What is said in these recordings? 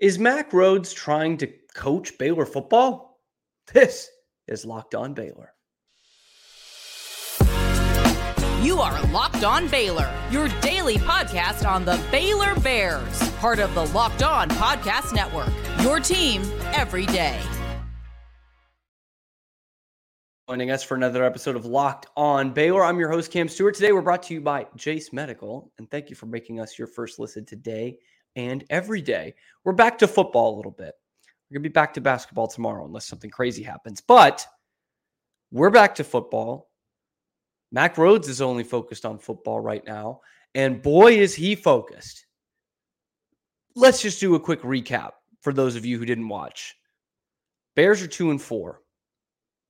Is Mack Rhoades trying to coach Baylor football? This is Locked On Baylor. You are Locked On Baylor, your daily podcast on the Baylor Bears, part of the Locked On Podcast Network. Your team every day. Joining us for another episode of Locked On Baylor. I'm your host, Cam Stewart. Today, we're brought to you by Jase Medical, and thank you for making us your first listen today and every day. We're back to football a little bit. We're going to be back to basketball tomorrow unless something crazy happens. But we're back to football. Mack Rhoades is only focused on football right now. And boy, is he focused. Let's just do a quick recap for those of you who didn't watch. Bears are two and four.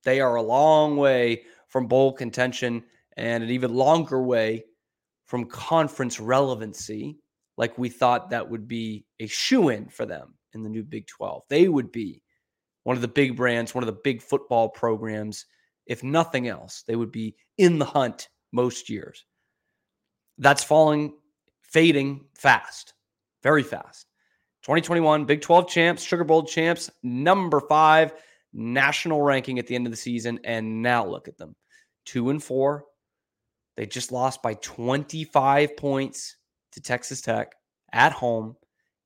They are a long way from bowl contention and an even longer way from conference relevancy like we thought that would be a shoe in for them in the new Big 12. They would be one of the big brands, one of the big football programs. If nothing else, they would be in the hunt most years. That's falling, fading fast, very fast. 2021 Big 12 champs, Sugar Bowl champs, number five national ranking at the end of the season. And now look at them two and four. They just lost by 25 points to Texas Tech at home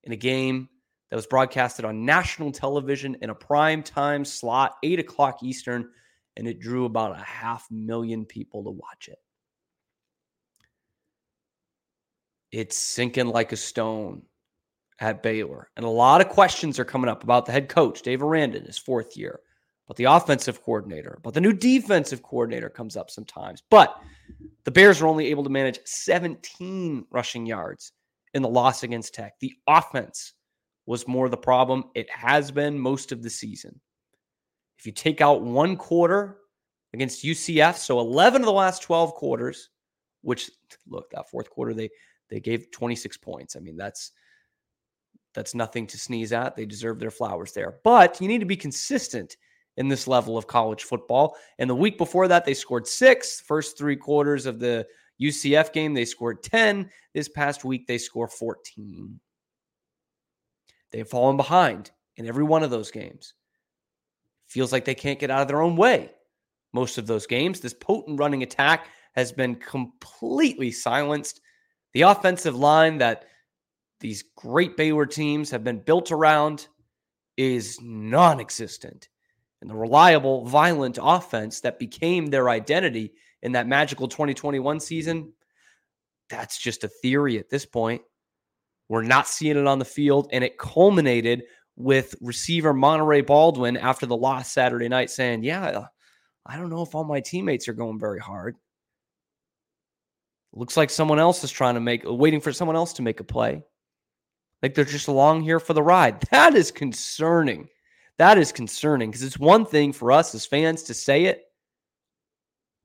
in a game that was broadcasted on national television in a prime time slot, 8 o'clock Eastern, and it drew about a half million people to watch it. It's sinking like a stone at Baylor. And a lot of questions are coming up about the head coach, Dave Aranda, in his fourth year, but the offensive coordinator, but the new defensive coordinator comes up sometimes. But the Bears were only able to manage 17 rushing yards in the loss against Tech. The offense was more the problem. It has been most of the season. If you take out one quarter against UCF, so 11 of the last 12 quarters, which look, that fourth quarter they they gave 26 points. I mean, that's that's nothing to sneeze at. They deserve their flowers there. But you need to be consistent in this level of college football. And the week before that, they scored six. First three quarters of the UCF game, they scored 10. This past week, they score 14. They've fallen behind in every one of those games. Feels like they can't get out of their own way. Most of those games, this potent running attack has been completely silenced. The offensive line that these great Baylor teams have been built around is non existent and the reliable, violent offense that became their identity in that magical 2021 season, that's just a theory at this point. We're not seeing it on the field. And it culminated with receiver Monaray Baldwin after the loss Saturday night saying, Yeah, I don't know if all my teammates are going very hard. Looks like someone else is trying to make, uh, waiting for someone else to make a play. Like they're just along here for the ride. That is concerning that is concerning because it's one thing for us as fans to say it,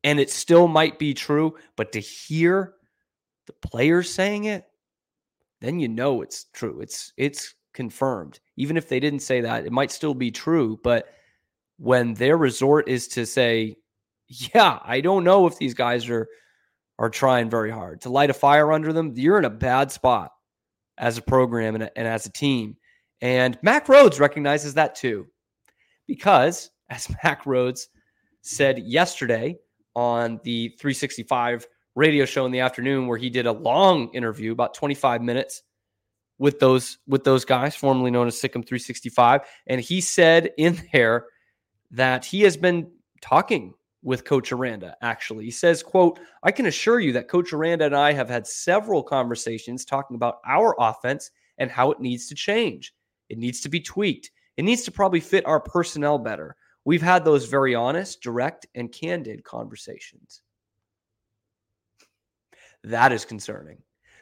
and it still might be true, but to hear the players saying it, then you know it's true. It's it's confirmed. Even if they didn't say that, it might still be true. But when their resort is to say, "Yeah, I don't know if these guys are are trying very hard to light a fire under them," you're in a bad spot as a program and, and as a team. And Mack Rhoades recognizes that too. Because, as Mack Rhoades said yesterday on the 365 radio show in the afternoon, where he did a long interview, about 25 minutes, with those with those guys, formerly known as SicEm 365. And he said in there that he has been talking with Coach Aranda, actually. He says, quote, I can assure you that Coach Aranda and I have had several conversations talking about our offense and how it needs to change. It needs to be tweaked. It needs to probably fit our personnel better. We've had those very honest, direct, and candid conversations. That is concerning.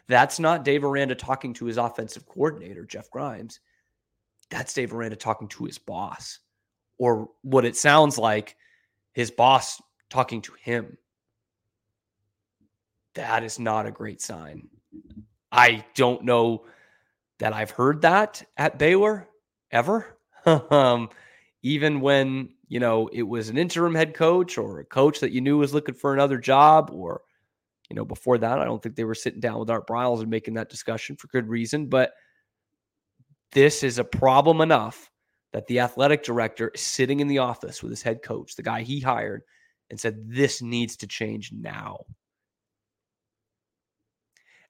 That's not Dave Aranda talking to his offensive coordinator, Jeff Grimes. That's Dave Aranda talking to his boss, or what it sounds like his boss talking to him. That is not a great sign. I don't know that I've heard that at Baylor ever. um, even when you know it was an interim head coach or a coach that you knew was looking for another job, or you know before that, I don't think they were sitting down with Art Briles and making that discussion for good reason. But this is a problem enough that the athletic director is sitting in the office with his head coach, the guy he hired, and said, This needs to change now.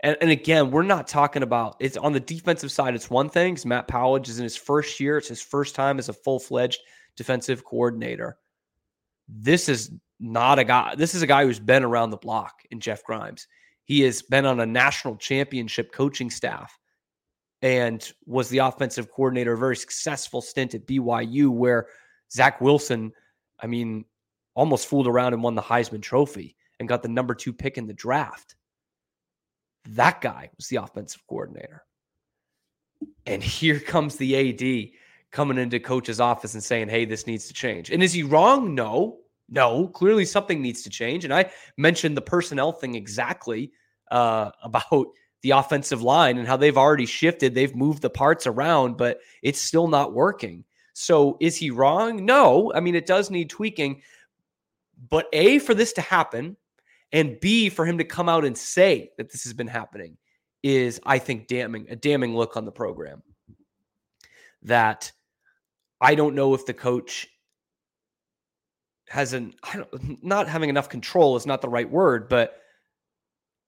And, and again, we're not talking about it's on the defensive side. It's one thing because Matt Powledge is in his first year. It's his first time as a full fledged defensive coordinator. This is not a guy. This is a guy who's been around the block in Jeff Grimes. He has been on a national championship coaching staff and was the offensive coordinator, a very successful stint at BYU, where Zach Wilson, I mean, almost fooled around and won the Heisman Trophy and got the number two pick in the draft. That guy was the offensive coordinator. And here comes the AD coming into coach's office and saying, hey, this needs to change. And is he wrong? No, no. Clearly something needs to change. And I mentioned the personnel thing exactly uh, about the offensive line and how they've already shifted. They've moved the parts around, but it's still not working. So is he wrong? No. I mean, it does need tweaking. But A, for this to happen, and B, for him to come out and say that this has been happening is, I think, damning, a damning look on the program. That I don't know if the coach has an, not having enough control is not the right word, but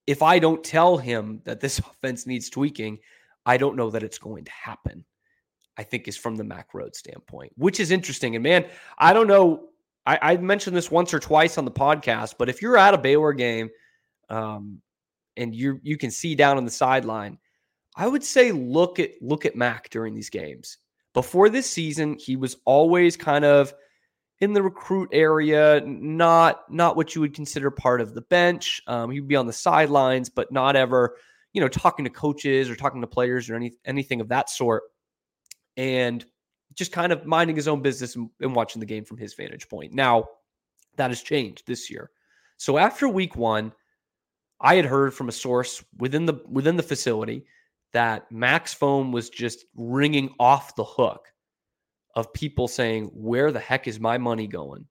if I don't tell him that this offense needs tweaking, I don't know that it's going to happen. I think is from the Mack Rhoades standpoint, which is interesting. And man, I don't know I, I mentioned this once or twice on the podcast, but if you're at a Baylor game um, and you you can see down on the sideline, I would say look at look at Mack during these games. Before this season, he was always kind of in the recruit area, not not what you would consider part of the bench. Um, he'd be on the sidelines, but not ever, you know, talking to coaches or talking to players or any anything of that sort. And just kind of minding his own business and, and watching the game from his vantage point. Now, that has changed this year. So after week one, I had heard from a source within the within the facility that Mack's phone was just ringing off the hook of people saying, "Where the heck is my money going?"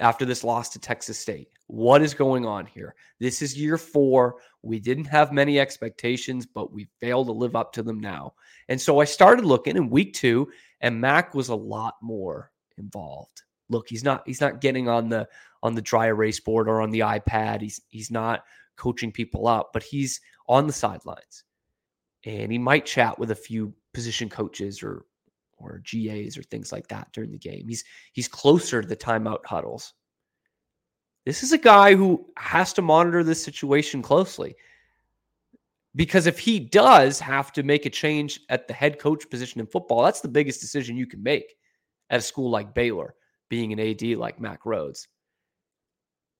After this loss to Texas State, what is going on here? This is year four. We didn't have many expectations, but we failed to live up to them now. And so I started looking in week two, and Mack was a lot more involved. Look, he's not he's not getting on the on the dry erase board or on the iPad. He's he's not coaching people up, but he's on the sidelines. And he might chat with a few position coaches or or GAs or things like that during the game. He's he's closer to the timeout huddles. This is a guy who has to monitor this situation closely. Because if he does have to make a change at the head coach position in football, that's the biggest decision you can make at a school like Baylor, being an AD like Mack Rhoades.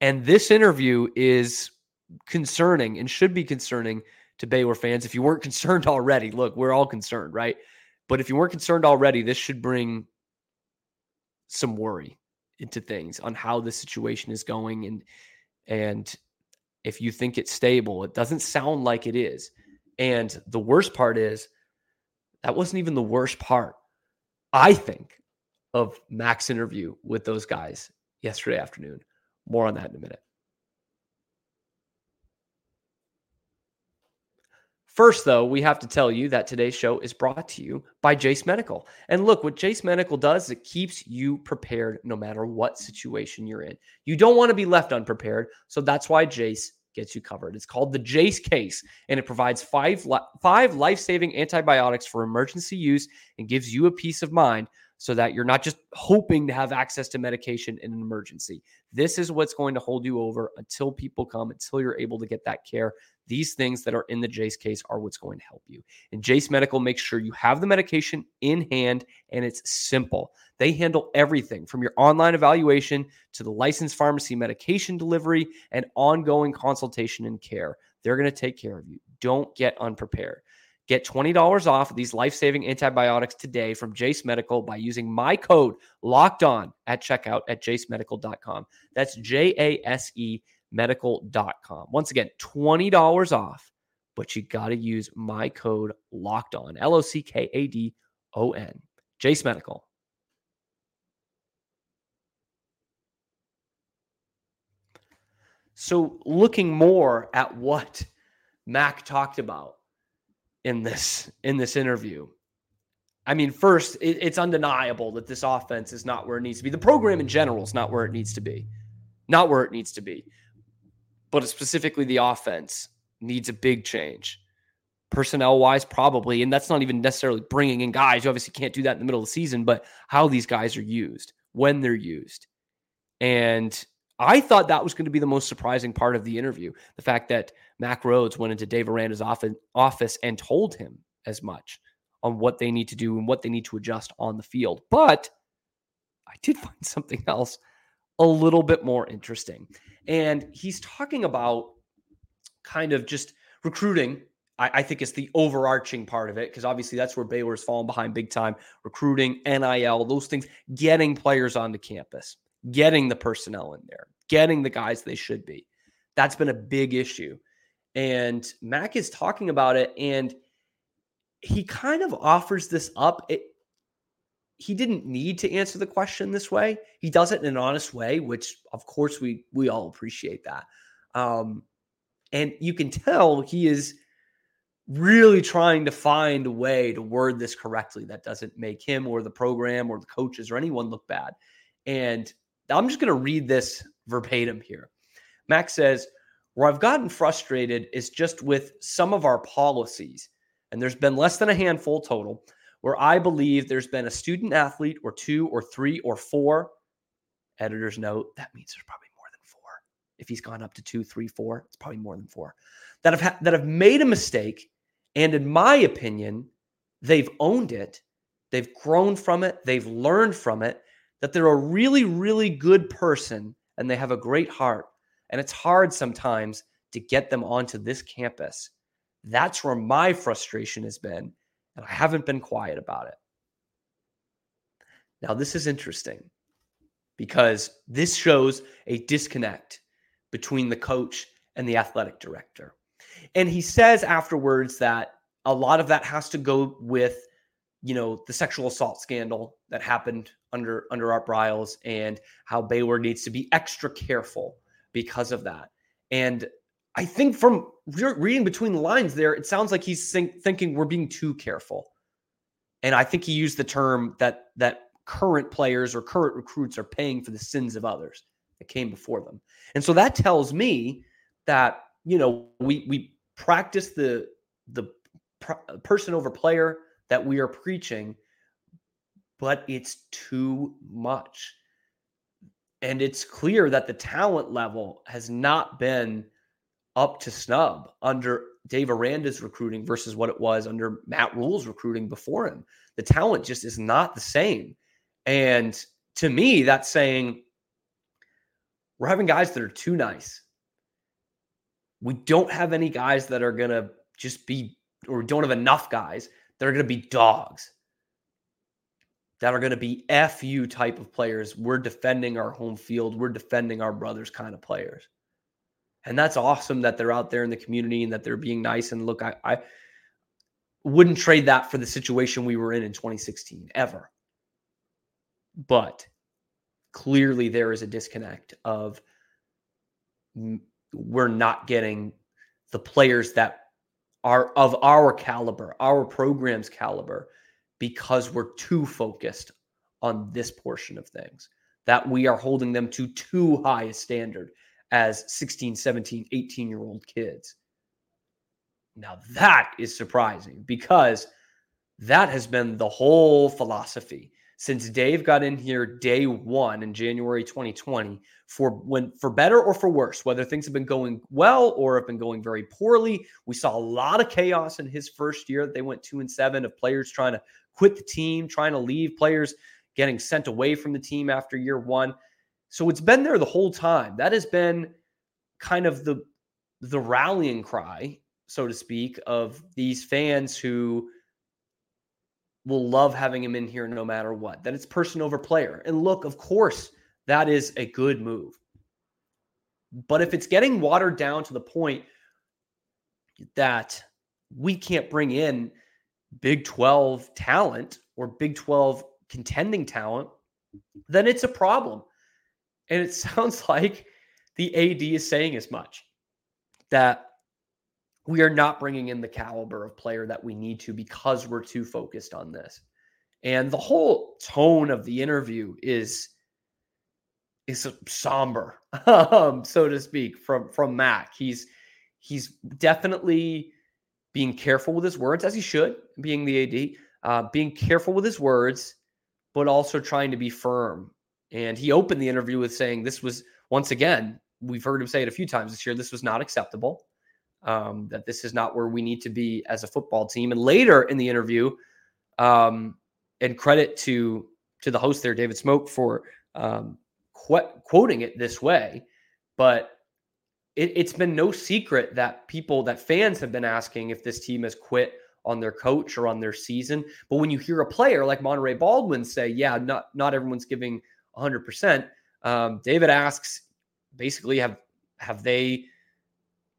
And this interview is concerning and should be concerning to Baylor fans. If you weren't concerned already, look, we're all concerned, right? But if you weren't concerned already, this should bring some worry into things on how the situation is going and and if you think it's stable. It doesn't sound like it is. And the worst part is that wasn't even the worst part, I think, of Mack's interview with those guys yesterday afternoon. More on that in a minute. First, though, we have to tell you that today's show is brought to you by Jase Medical. And look, what Jase Medical does, it keeps you prepared no matter what situation you're in. You don't want to be left unprepared. So that's why Jase gets you covered. It's called the Jase case, and it provides five, five life saving antibiotics for emergency use and gives you a peace of mind so that you're not just hoping to have access to medication in an emergency. This is what's going to hold you over until people come, until you're able to get that care. These things that are in the Jase case are what's going to help you. And Jase Medical makes sure you have the medication in hand and it's simple. They handle everything from your online evaluation to the licensed pharmacy medication delivery and ongoing consultation and care. They're going to take care of you. Don't get unprepared. Get $20 off these life saving antibiotics today from Jase Medical by using my code locked on at checkout at jasemedical.com. That's J A S E medical.com. Once again, $20 off, but you got to use my code locked on, L O C K A D O N. Jase Medical. So, looking more at what Mack talked about in this in this interview I mean, first, it, it's undeniable that this offense is not where it needs to be. The program in general is not where it needs to be, not where it needs to be. But specifically, the offense needs a big change. Personnel wise, probably. And that's not even necessarily bringing in guys. You obviously can't do that in the middle of the season, but how these guys are used, when they're used. And I thought that was going to be the most surprising part of the interview. The fact that Mack Rhoades went into Dave Aranda's office and told him as much on what they need to do and what they need to adjust on the field. But I did find something else a little bit more interesting. And he's talking about kind of just recruiting. I, I think it's the overarching part of it because obviously that's where Baylor's fallen behind big time. Recruiting, NIL, those things, getting players onto campus, getting the personnel in there, getting the guys they should be. That's been a big issue. And Mack is talking about it. And he kind of offers this up. It, he didn't need to answer the question this way. He does it in an honest way, which of course we we all appreciate that. Um, and you can tell he is really trying to find a way to word this correctly that doesn't make him or the program or the coaches or anyone look bad. And I'm just going to read this verbatim here. Max says, Where I've gotten frustrated is just with some of our policies and there's been less than a handful total, where I believe there's been a student athlete or two or three or four. Editor's note, that means there's probably more than four. If he's gone up to two, three, four, it's probably more than four that have ha- that have made a mistake, and in my opinion, they've owned it, they've grown from it, they've learned from it, that they're a really, really good person and they have a great heart. And it's hard sometimes to get them onto this campus that's where my frustration has been. And I haven't been quiet about it. Now, this is interesting because this shows a disconnect between the coach and the athletic director. And he says afterwards that a lot of that has to go with, you know, the sexual assault scandal that happened under under Art Briles and how Baylor needs to be extra careful because of that. And I think from reading between the lines there, it sounds like he's think, thinking we're being too careful. And I think he used the term that that current players or current recruits are paying for the sins of others that came before them. And so that tells me that, you know, we we practice the the pr- person over player that we are preaching, but it's too much. And it's clear that the talent level has not been up to snub under Dave Aranda's recruiting versus what it was under Matt Rhule's recruiting before him. The talent just is not the same. And to me, that's saying we're having guys that are too nice. We don't have any guys that are going to just be, or don't have enough guys that are going to be dogs, that are going to be FU type of players. We're defending our home field, we're defending our brothers kind of players. And that's awesome that they're out there in the community and that they're being nice. And look, I, I wouldn't trade that for the situation we were in in 2016 ever. But clearly there is a disconnect of we're not getting the players that are of our caliber, our program's caliber, because we're too focused on this portion of things, that we are holding them to too high a standard as 16, 17, 18 year old kids. Now, that is surprising because that has been the whole philosophy since Dave got in here day one in January 2020 for when for better or for worse, whether things have been going well or have been going very poorly. We saw a lot of chaos in his first year. They went two and seven of players trying to quit the team, trying to leave, players getting sent away from the team after year one. So it's been there the whole time. That has been kind of the the rallying cry, so to speak, of these fans who will love having him in here no matter what. That it's person over player. And look, of course, that is a good move. But if it's getting watered down to the point that we can't bring in Big 12 talent or Big 12 contending talent, then it's a problem. And it sounds like the AD is saying as much that we are not bringing in the caliber of player that we need to because we're too focused on this. And the whole tone of the interview is is somber, um, so to speak, from from Mack. He's he's definitely being careful with his words, as he should, being the AD, uh, being careful with his words, but also trying to be firm. And he opened the interview with saying this was once again, we've heard him say it a few times this year. This was not acceptable. Um, that this is not where we need to be as a football team. And later in the interview, um, and credit to to the host there, David Smoak, for um, qu- quoting it this way, but it, it's been no secret that people, that fans have been asking if this team has quit on their coach or on their season. But when you hear a player like Monaray Baldwin say, "Yeah, not not everyone's giving 100 um, percent," David asks, basically, have have they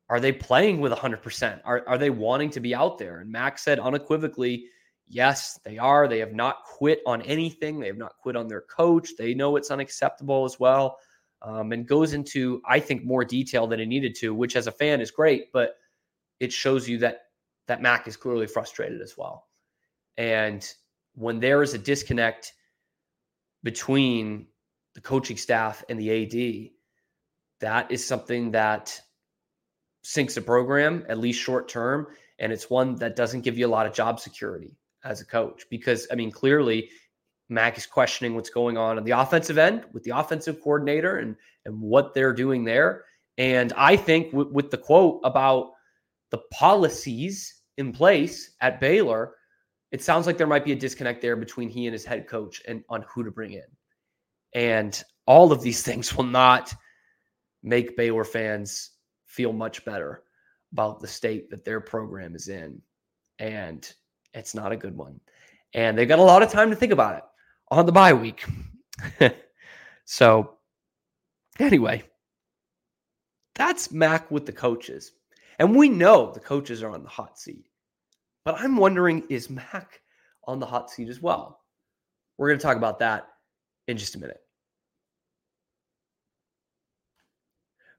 are they playing with 100 percent? Are are they wanting to be out there? And Max said unequivocally, yes, they are. They have not quit on anything. They have not quit on their coach. They know it's unacceptable as well um, and goes into, I think, more detail than it needed to, which as a fan is great, but it shows you that that Mack is clearly frustrated as well. And when there is a disconnect between the coaching staff and the AD, that is something that sinks a program, at least short term. And it's one that doesn't give you a lot of job security as a coach because, I mean, clearly Mack is questioning what's going on on the offensive end with the offensive coordinator and and what they're doing there. And I think w- with the quote about the policies in place at Baylor, it sounds like there might be a disconnect there between he and his head coach and on who to bring in. And all of these things will not make Baylor fans feel much better about the state that their program is in. And it's not a good one. And they've got a lot of time to think about it on the bye week. so, anyway, that's Mack with the coaches. And we know the coaches are on the hot seat. But I'm wondering is Mack on the hot seat as well? We're going to talk about that in just a minute.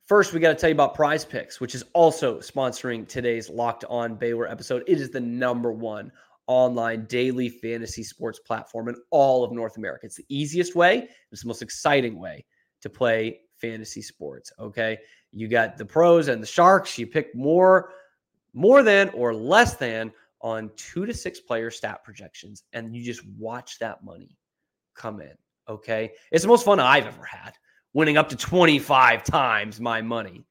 First, we got to tell you about PrizePicks, which is also sponsoring today's Locked On Baylor episode. It is the number one online daily fantasy sports platform in all of North America. It's the easiest way, it's the most exciting way to play fantasy sports. Okay. You got the pros and the sharks. You pick more, more than or less than on two to six player stat projections, and you just watch that money come in. Okay. It's the most fun I've ever had, winning up to 25 times my money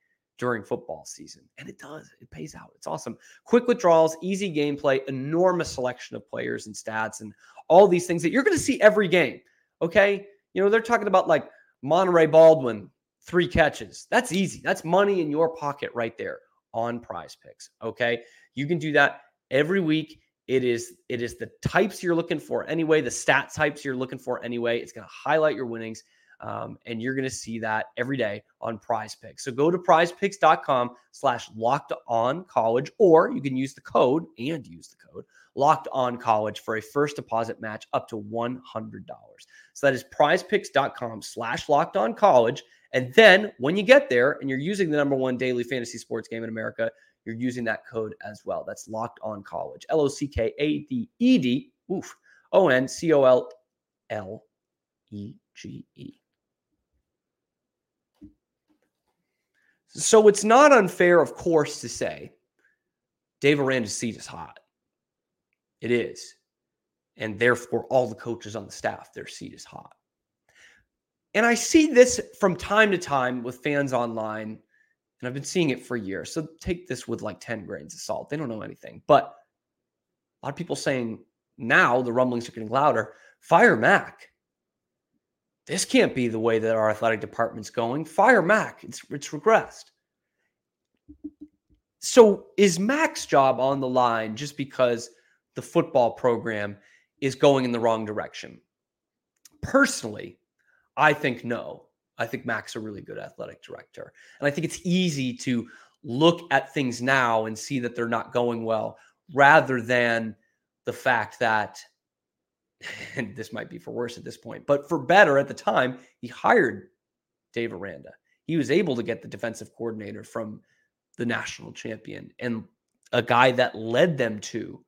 during football season. And it does, it pays out. It's awesome. Quick withdrawals, easy gameplay, enormous selection of players and stats, and all these things that you're going to see every game. Okay. You know, they're talking about like Monaray Baldwin, three catches. That's easy. That's money in your pocket right there on PrizePicks. Okay. You can do that every week. It is it is the types you're looking for anyway, the stat types you're looking for anyway. It's going to highlight your winnings. Um, and you're going to see that every day on PrizePicks. So go to prizepicks.com slash locked on college, or you can use the code and use the code locked on college for a first deposit match up to $100. So that is prizepicks.com slash locked on college. And then when you get there and you're using the number one daily fantasy sports game in America, you're using that code as well. That's locked on college. L O C K A D E D, oof, O N C O L L E G E. So it's not unfair, of course, to say Dave Aranda's seat is hot. It is. And therefore, all the coaches on the staff, their seat is hot. And I see this from time to time with fans online, and I've been seeing it for years. So take this with like 10 grains of salt. They don't know anything. But a lot of people saying now the rumblings are getting louder fire Mack this can't be the way that our athletic department's going. Fire Mack. It's it's regressed. So is Mack's job on the line just because the football program is going in the wrong direction? Personally, I think no. I think Mack's a really good athletic director. And I think it's easy to look at things now and see that they're not going well rather than the fact that and this might be for worse at this point, but for better at the time, he hired Dave Aranda. He was able to get the defensive coordinator from the national champion and a guy that led them to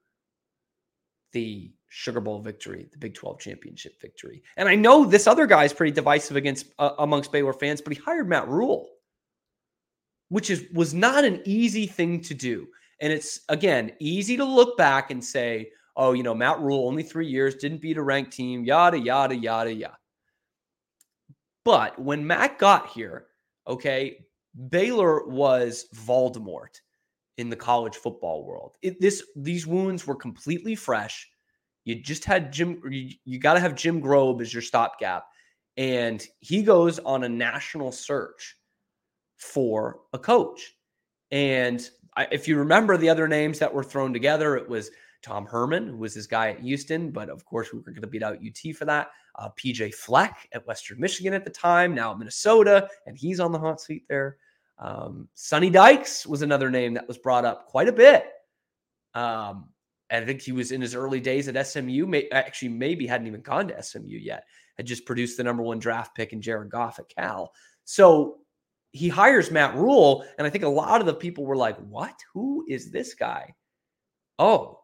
the Sugar Bowl victory, the Big 12 championship victory. And I know this other guy is pretty divisive against uh, amongst Baylor fans, but he hired Matt Rhule, which is was not an easy thing to do. And it's again easy to look back and say, "Oh, you know, Matt Rhule only 3 years, didn't beat a ranked team, yada yada yada yada." But when Matt got here, okay, Baylor was Voldemort in the college football world. It, this these wounds were completely fresh. You just had Jim. You, you got to have Jim Grobe as your stopgap, and he goes on a national search for a coach. And I, if you remember the other names that were thrown together, it was Tom Herman, who was this guy at Houston, but of course we were going to beat out UT for that. Uh, PJ Fleck at Western Michigan at the time, now Minnesota, and he's on the hot seat there. Um, Sonny Dykes was another name that was brought up quite a bit. Um, I think he was in his early days at SMU. May, actually, maybe hadn't even gone to SMU yet. Had just produced the number one draft pick in Jared Goff at Cal. So he hires Matt Rhule, and I think a lot of the people were like, "What? Who is this guy?" Oh,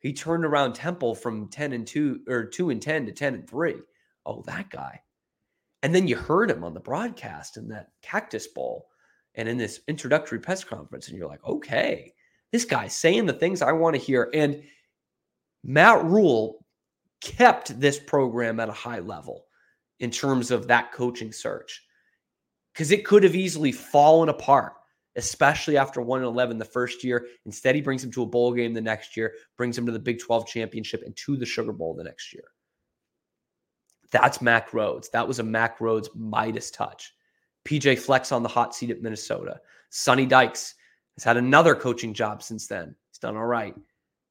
he turned around Temple from ten and two or two and ten to ten and three. Oh, that guy. And then you heard him on the broadcast in that Cactus Bowl and in this introductory press conference, and you're like, okay, this guy's saying the things I want to hear. And Matt Rhule kept this program at a high level in terms of that coaching search because it could have easily fallen apart, especially after 1 11 the first year. Instead, he brings him to a bowl game the next year, brings him to the Big 12 championship and to the Sugar Bowl the next year. That's Mack Rhoades. That was a Mack Rhoades Midas touch. PJ Fleck's on the hot seat at Minnesota. Sonny Dykes has had another coaching job since then. He's done all right.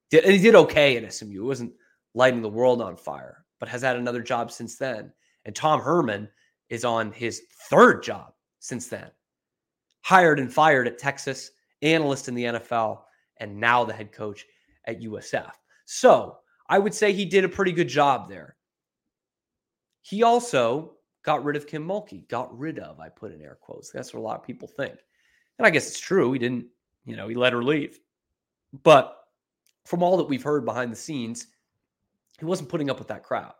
Did, he did okay at SMU. He wasn't lighting the world on fire, but has had another job since then. And Tom Herman is on his third job since then. Hired and fired at Texas, analyst in the NFL, and now the head coach at USF. So I would say he did a pretty good job there. He also got rid of Kim Mulkey. Got rid of, I put in air quotes. That's what a lot of people think. And I guess it's true. He didn't, you know, he let her leave. But from all that we've heard behind the scenes, he wasn't putting up with that crowd.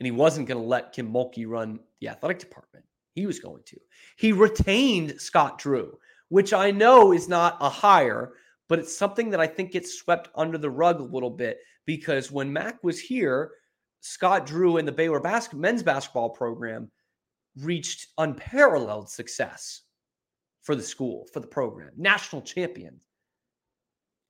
And he wasn't going to let Kim Mulkey run the athletic department. He was going to. He retained Scott Drew, which I know is not a hire, but it's something that I think gets swept under the rug a little bit because when Mack was here, Scott Drew and the Baylor basket, men's basketball program reached unparalleled success for the school, for the program, national champion.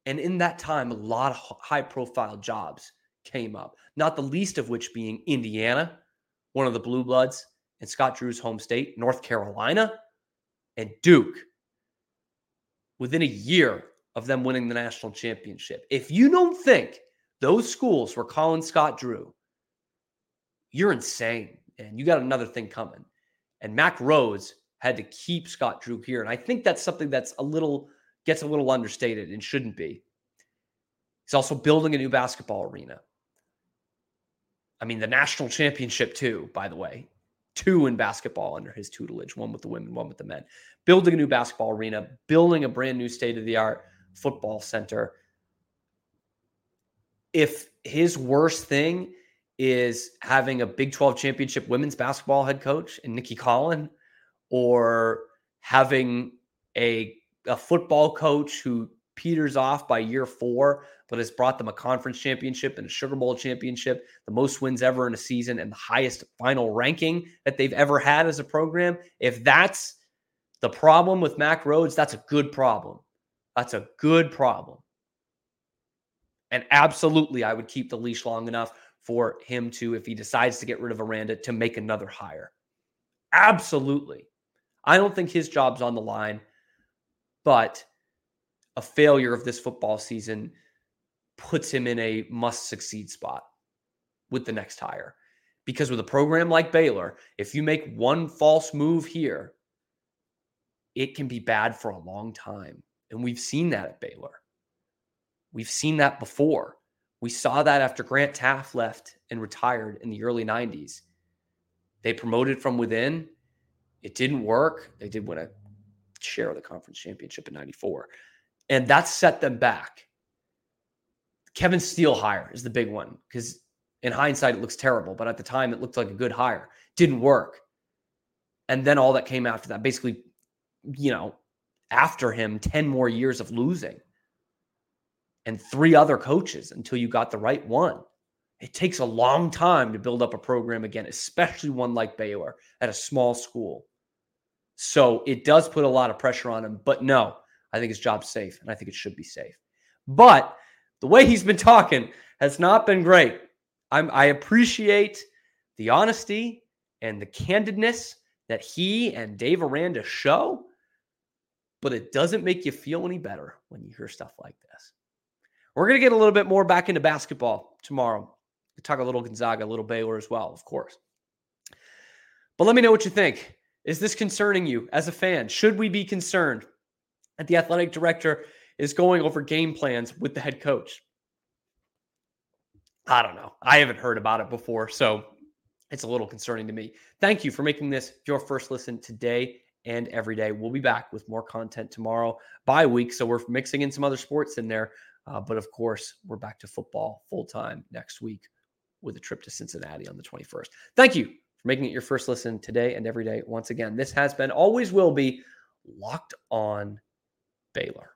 And in that time, a lot of high profile jobs came up, not the least of which being Indiana, one of the Blue Bloods, and Scott Drew's home state, North Carolina, and Duke. Within a year of them winning the national championship. If you don't think those schools were calling Scott Drew you're insane. And you got another thing coming. And Mack Rhoades had to keep Scott Drew here. And I think that's something that's a little gets a little understated and shouldn't be. He's also building a new basketball arena. I mean, the national championship, too, by the way. Two in basketball under his tutelage, one with the women, one with the men. Building a new basketball arena, building a brand new state of the art football center. If his worst thing is having a Big 12 championship women's basketball head coach in Nicki Collen, or having a, a football coach who peters off by year four, but has brought them a conference championship and a Sugar Bowl championship, the most wins ever in a season, and the highest final ranking that they've ever had as a program. If that's the problem with Mack Rhoades, that's a good problem. That's a good problem. And absolutely, I would keep the leash long enough for him to, if he decides to get rid of Aranda, to make another hire. Absolutely. I don't think his job's on the line, but a failure of this football season puts him in a must succeed spot with the next hire. Because with a program like Baylor, if you make one false move here, it can be bad for a long time. And we've seen that at Baylor. We've seen that before. We saw that after Grant Teaff left and retired in the early 90s. They promoted from within. It didn't work. They did win a share of the conference championship in 94. And that set them back. Kevin Steele hire is the big one because in hindsight, it looks terrible, but at the time, it looked like a good hire. Didn't work. And then all that came after that, basically, you know, after him, 10 more years of losing and three other coaches until you got the right one. It takes a long time to build up a program again, especially one like Baylor at a small school. So it does put a lot of pressure on him. But no, I think his job's safe and I think it should be safe. But the way he's been talking has not been great. I'm, I appreciate the honesty and the candidness that he and Dave Aranda show, but it doesn't make you feel any better when you hear stuff like this. We're going to get a little bit more back into basketball tomorrow. we talk a little Gonzaga, a little Baylor as well, of course. But let me know what you think. Is this concerning you as a fan? Should we be concerned that the athletic director is going over game plans with the head coach? I don't know. I haven't heard about it before, so it's a little concerning to me. Thank you for making this your first listen today and every day. We'll be back with more content tomorrow by week, so we're mixing in some other sports in there. Uh, but of course, we're back to football full time next week with a trip to Cincinnati on the 21st. Thank you for making it your first listen today and every day. Once again, this has been, always will be, Locked On Baylor.